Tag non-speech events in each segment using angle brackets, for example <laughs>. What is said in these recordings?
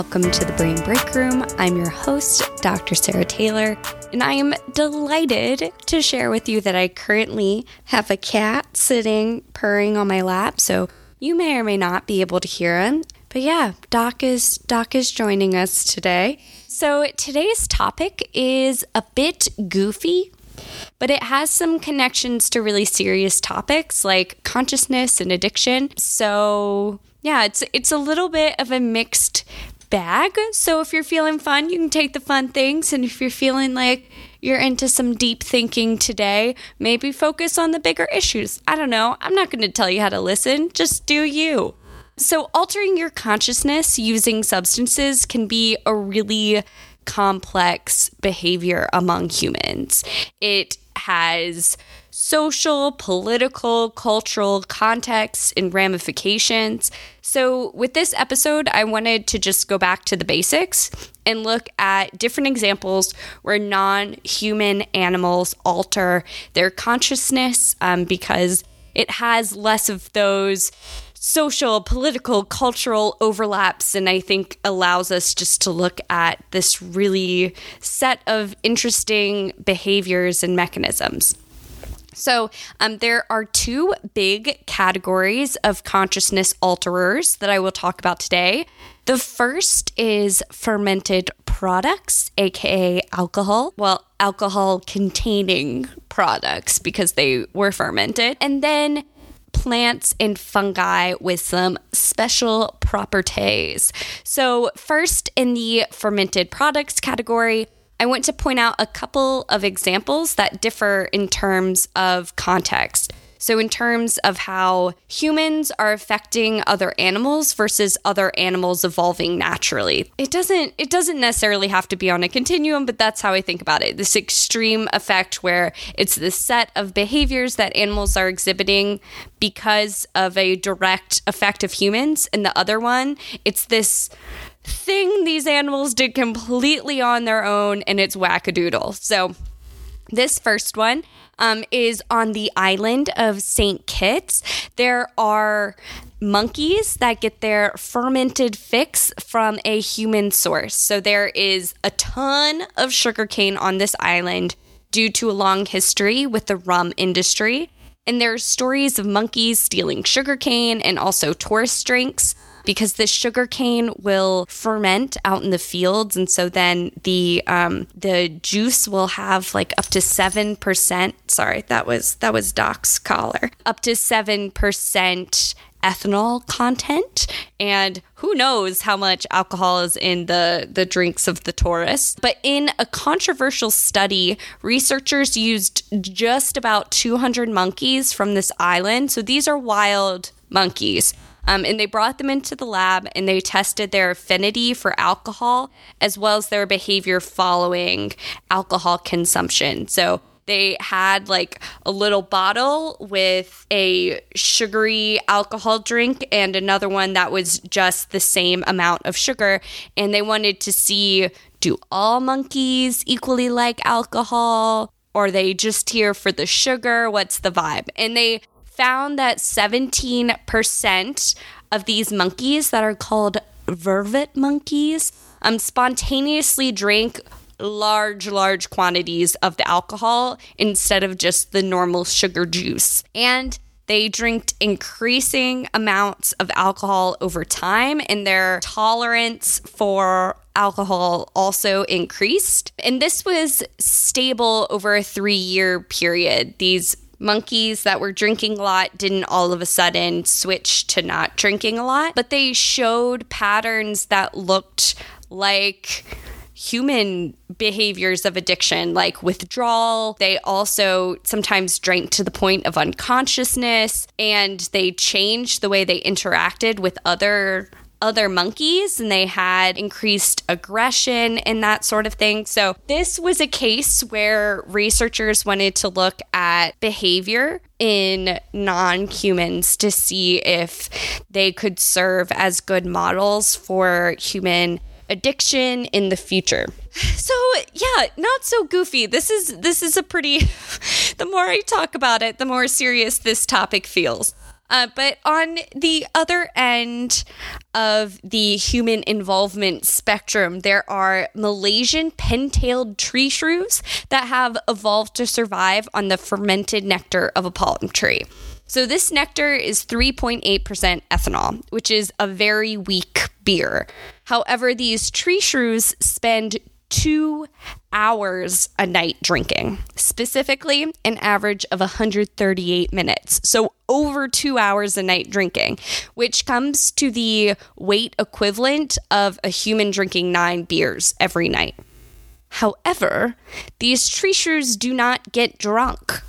welcome to the Brain Break Room. I'm your host, Dr. Sarah Taylor, and I am delighted to share with you that I currently have a cat sitting purring on my lap, so you may or may not be able to hear him. But yeah, Doc is Doc is joining us today. So today's topic is a bit goofy, but it has some connections to really serious topics like consciousness and addiction. So yeah, it's it's a little bit of a mixed bag. So if you're feeling fun, you can take the fun things, and if you're feeling like you're into some deep thinking today, maybe focus on the bigger issues. I don't know. I'm not going to tell you how to listen. Just do you. So, altering your consciousness using substances can be a really complex behavior among humans. It has social, political, cultural context and ramifications. So, with this episode, I wanted to just go back to the basics and look at different examples where non human animals alter their consciousness um, because it has less of those social, political, cultural overlaps, and I think allows us just to look at this really set of interesting behaviors and mechanisms. So, um, there are two big categories of consciousness alterers that I will talk about today. The first is fermented products, aka alcohol. Well, alcohol containing products because they were fermented. And then plants and fungi with some special properties. So, first in the fermented products category, I want to point out a couple of examples that differ in terms of context. So, in terms of how humans are affecting other animals versus other animals evolving naturally, it doesn't it doesn't necessarily have to be on a continuum, but that's how I think about it. This extreme effect where it's the set of behaviors that animals are exhibiting because of a direct effect of humans, and the other one, it's this thing these animals did completely on their own, and it's wackadoodle. So. This first one um, is on the island of St. Kitts. There are monkeys that get their fermented fix from a human source. So there is a ton of sugarcane on this island due to a long history with the rum industry. And there are stories of monkeys stealing sugarcane and also tourist drinks because the sugar cane will ferment out in the fields, and so then the um, the juice will have like up to seven percent. Sorry, that was that was Doc's collar. Up to seven percent ethanol content. And who knows how much alcohol is in the the drinks of the tourists. But in a controversial study researchers used just about 200 monkeys from this island. So these are wild monkeys um, and they brought them into the lab and they tested their affinity for alcohol as well as their behavior following alcohol consumption. So they had like a little bottle with a sugary alcohol drink and another one that was just the same amount of sugar. And they wanted to see do all monkeys equally like alcohol? Or are they just here for the sugar? What's the vibe? And they found that 17% of these monkeys that are called vervet monkeys um, spontaneously drank large, large quantities of the alcohol instead of just the normal sugar juice. And they drank increasing amounts of alcohol over time, and their tolerance for alcohol also increased. And this was stable over a three year period. These monkeys that were drinking a lot didn't all of a sudden switch to not drinking a lot, but they showed patterns that looked like human behaviors of addiction, like withdrawal. They also sometimes drank to the point of unconsciousness and they changed the way they interacted with other other monkeys and they had increased aggression and that sort of thing. So, this was a case where researchers wanted to look at behavior in non humans to see if they could serve as good models for human addiction in the future. So, yeah, not so goofy. This is this is a pretty <laughs> the more I talk about it, the more serious this topic feels. Uh, but on the other end of the human involvement spectrum, there are Malaysian pen-tailed tree shrews that have evolved to survive on the fermented nectar of a palm tree. So this nectar is 3.8% ethanol, which is a very weak beer. However, these tree shrews spend two hours a night drinking, specifically an average of 138 minutes. So, over two hours a night drinking, which comes to the weight equivalent of a human drinking nine beers every night. However, these tree shrews do not get drunk.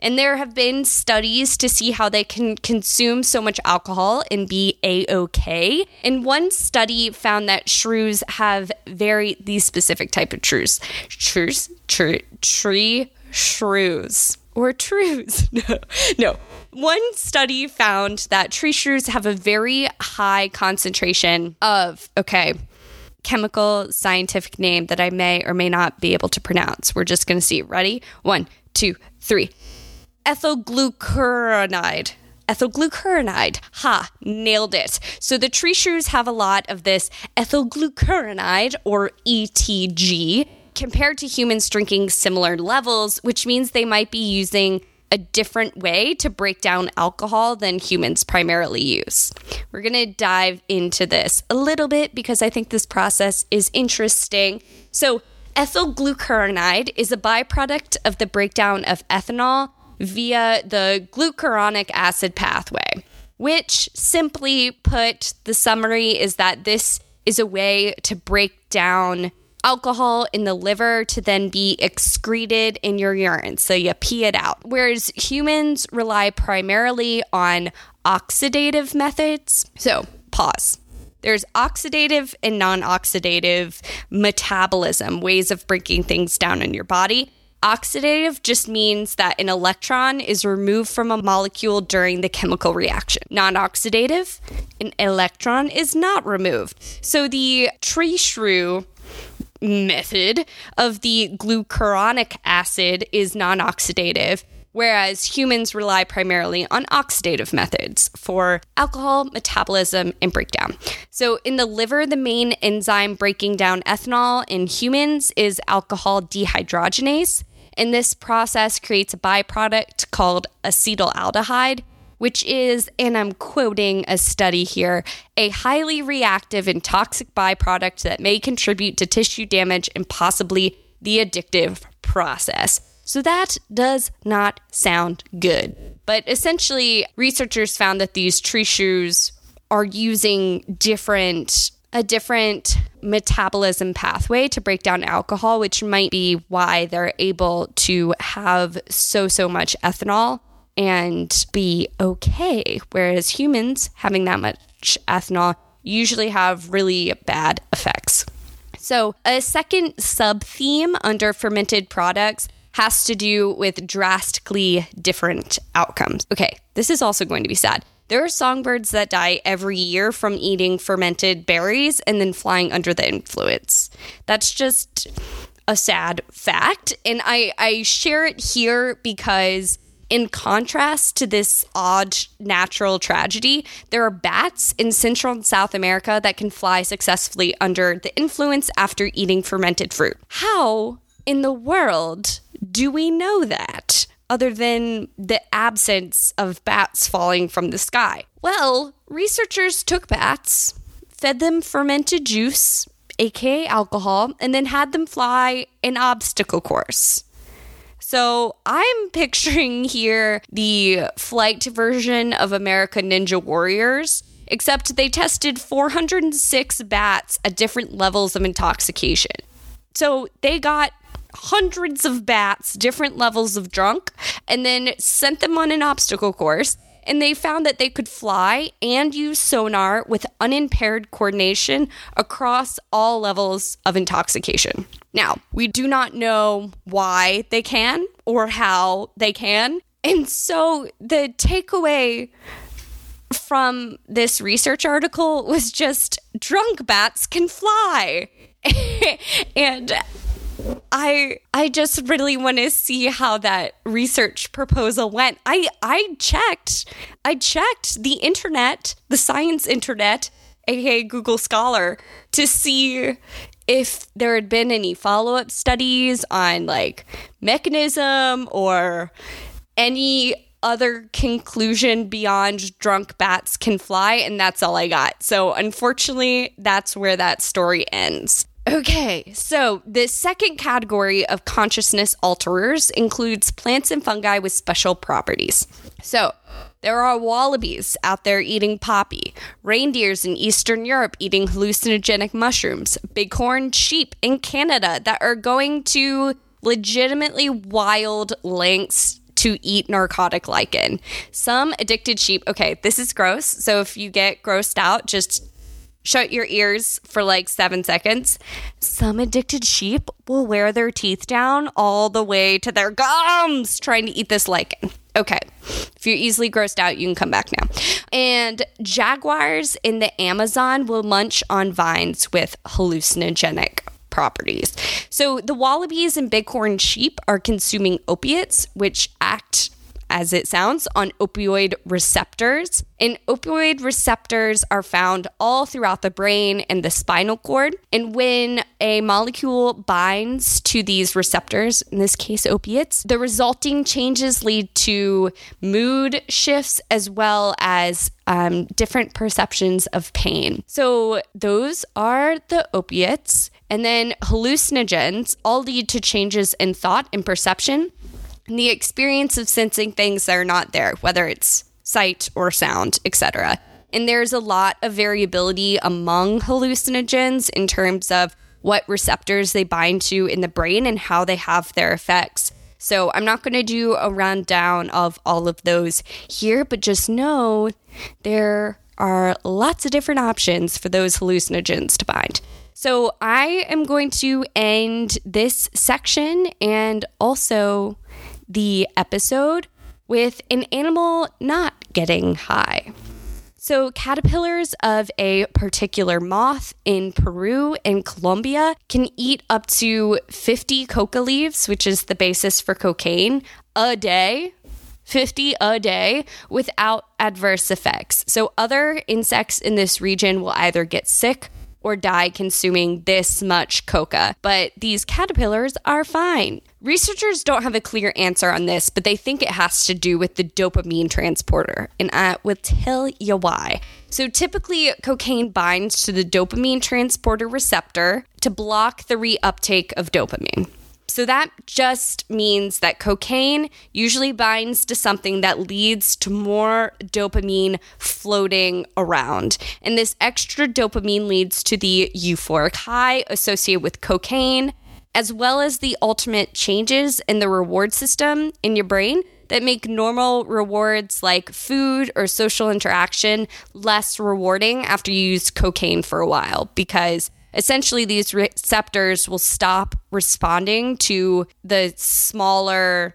And there have been studies to see how they can consume so much alcohol and be a okay. And one study found that shrews have very these specific type of shrews, shrews, tree, tree shrews or trues. <laughs> No, no. One study found that tree shrews have a very high concentration of okay chemical scientific name that I may or may not be able to pronounce. We're just going to see. Ready? One, two, three ethylglucuronide. Ethylglucuronide. Ha, nailed it. So the tree shrews have a lot of this ethylglucuronide or ETG compared to humans drinking similar levels, which means they might be using a different way to break down alcohol than humans primarily use. We're going to dive into this a little bit because I think this process is interesting. So, ethylglucuronide is a byproduct of the breakdown of ethanol via the glucuronic acid pathway, which simply put, the summary is that this is a way to break down alcohol in the liver to then be excreted in your urine. So you pee it out. Whereas humans rely primarily on oxidative methods. So, pause. There's oxidative and non oxidative metabolism, ways of breaking things down in your body. Oxidative just means that an electron is removed from a molecule during the chemical reaction. Non oxidative, an electron is not removed. So the tree shrew method of the glucuronic acid is non oxidative, whereas humans rely primarily on oxidative methods for alcohol metabolism and breakdown. So, in the liver, the main enzyme breaking down ethanol in humans is alcohol dehydrogenase. And this process creates a byproduct called acetaldehyde, which is, and I'm quoting a study here, a highly reactive and toxic byproduct that may contribute to tissue damage and possibly the addictive process. So that does not sound good. But essentially, researchers found that these tree shrews are using different a different metabolism pathway to break down alcohol, which might be why they're able to have so, so much ethanol and be okay. Whereas humans having that much ethanol usually have really bad effects. So, a second sub theme under fermented products has to do with drastically different outcomes. Okay, this is also going to be sad. There are songbirds that die every year from eating fermented berries and then flying under the influence. That's just a sad fact. And I, I share it here because in contrast to this odd natural tragedy, there are bats in Central and South America that can fly successfully under the influence after eating fermented fruit. How in the world do we know that? Other than the absence of bats falling from the sky? Well, researchers took bats, fed them fermented juice, aka alcohol, and then had them fly an obstacle course. So I'm <laughs> picturing here the flight version of American Ninja Warriors, except they tested 406 bats at different levels of intoxication. So they got hundreds of bats, different levels of drunk, and then sent them on an obstacle course. And they found that they could fly and use sonar with unimpaired coordination across all levels of intoxication. Now, we do not know why they can or how they can. And so the takeaway from this research article was just drunk bats can fly. <laughs> and I I just really want to see how that research proposal went. I I checked I checked the internet, the science internet, aka Google Scholar, to see if there had been any follow-up studies on like mechanism or any other conclusion beyond drunk bats can fly and that's all I got. So unfortunately, that's where that story ends. Okay, so the second category of consciousness alterers includes plants and fungi with special properties. So, there are wallabies out there eating poppy, reindeers in Eastern Europe eating hallucinogenic mushrooms, bighorn sheep in Canada that are going to legitimately wild lengths to eat narcotic lichen. Some addicted sheep, okay, this is gross. So if you get grossed out, just shut your ears for like seven seconds. Some addicted sheep will wear their teeth down all the way to their gums trying to eat this lichen. Okay, if you're easily grossed out, you can come back now. And jaguars in the Amazon will munch on vines with hallucinogenic properties. So the wallabies and bighorn sheep are consuming opiates, which act as it sounds, on opioid receptors. And opioid receptors are found all throughout the brain and the spinal cord. And when a molecule binds to these receptors, in this case opiates, the resulting changes lead to mood shifts as well as um, different perceptions of pain. So, those are the opiates. And then hallucinogens all lead to changes in thought and perception the experience of sensing things that are not there, whether it's sight or sound, etc. And there's a lot of variability among hallucinogens in terms of what receptors they bind to in the brain and how they have their effects. So I'm not going to do a rundown of all of those here, but just know there are lots of different options for those hallucinogens to bind. So I am going to end this section and also the episode with an animal not getting high. So, caterpillars of a particular moth in Peru and Colombia can eat up to 50 coca leaves, which is the basis for cocaine, a day. 50 a day without adverse effects. So, other insects in this region will either get sick or die consuming this much coca, but these caterpillars are fine. Researchers don't have a clear answer on this, but they think it has to do with the dopamine transporter, and I will tell you why. So, typically, cocaine binds to the dopamine transporter receptor to block the reuptake of dopamine. So that just means that cocaine usually binds to something that leads to more dopamine floating around. And this extra dopamine leads to the euphoric high associated with cocaine, as well as the ultimate changes in the reward system in your brain that make normal rewards like food or social interaction less rewarding after you use cocaine for a while because essentially these receptors will stop responding to the smaller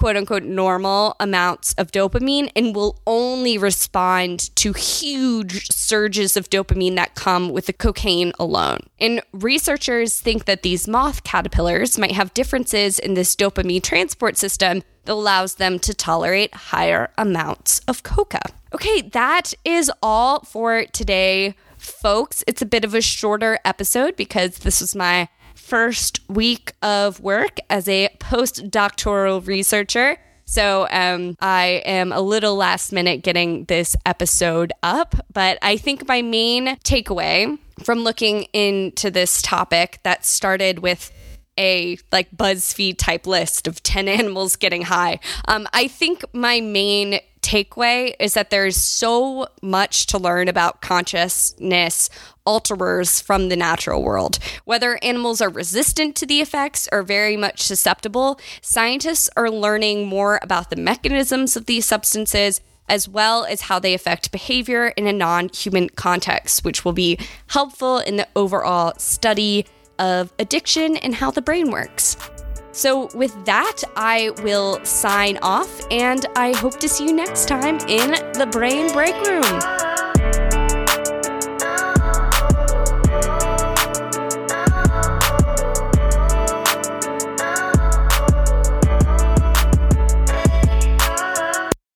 quote unquote normal amounts of dopamine and will only respond to huge surges of dopamine that come with the cocaine alone. And researchers think that these moth caterpillars might have differences in this dopamine transport system that allows them to tolerate higher amounts of coca. Okay, that is all for today folks. It's a bit of a shorter episode because this was my first week of work as a postdoctoral researcher. So um, I am a little last minute getting this episode up, but I think my main takeaway from looking into this topic that started with a like BuzzFeed type list of 10 <laughs> animals getting high. Um, I think my main takeaway is that there's so much to learn about consciousness alterers from the natural world. Whether animals are resistant to the effects or very much susceptible, scientists are learning more about the mechanisms of these substances as well as how they affect behavior in a non human context, which will be helpful in the overall study of addiction and how the brain works. So, with that, I will sign off and I hope to see you next time in the Brain Break Room.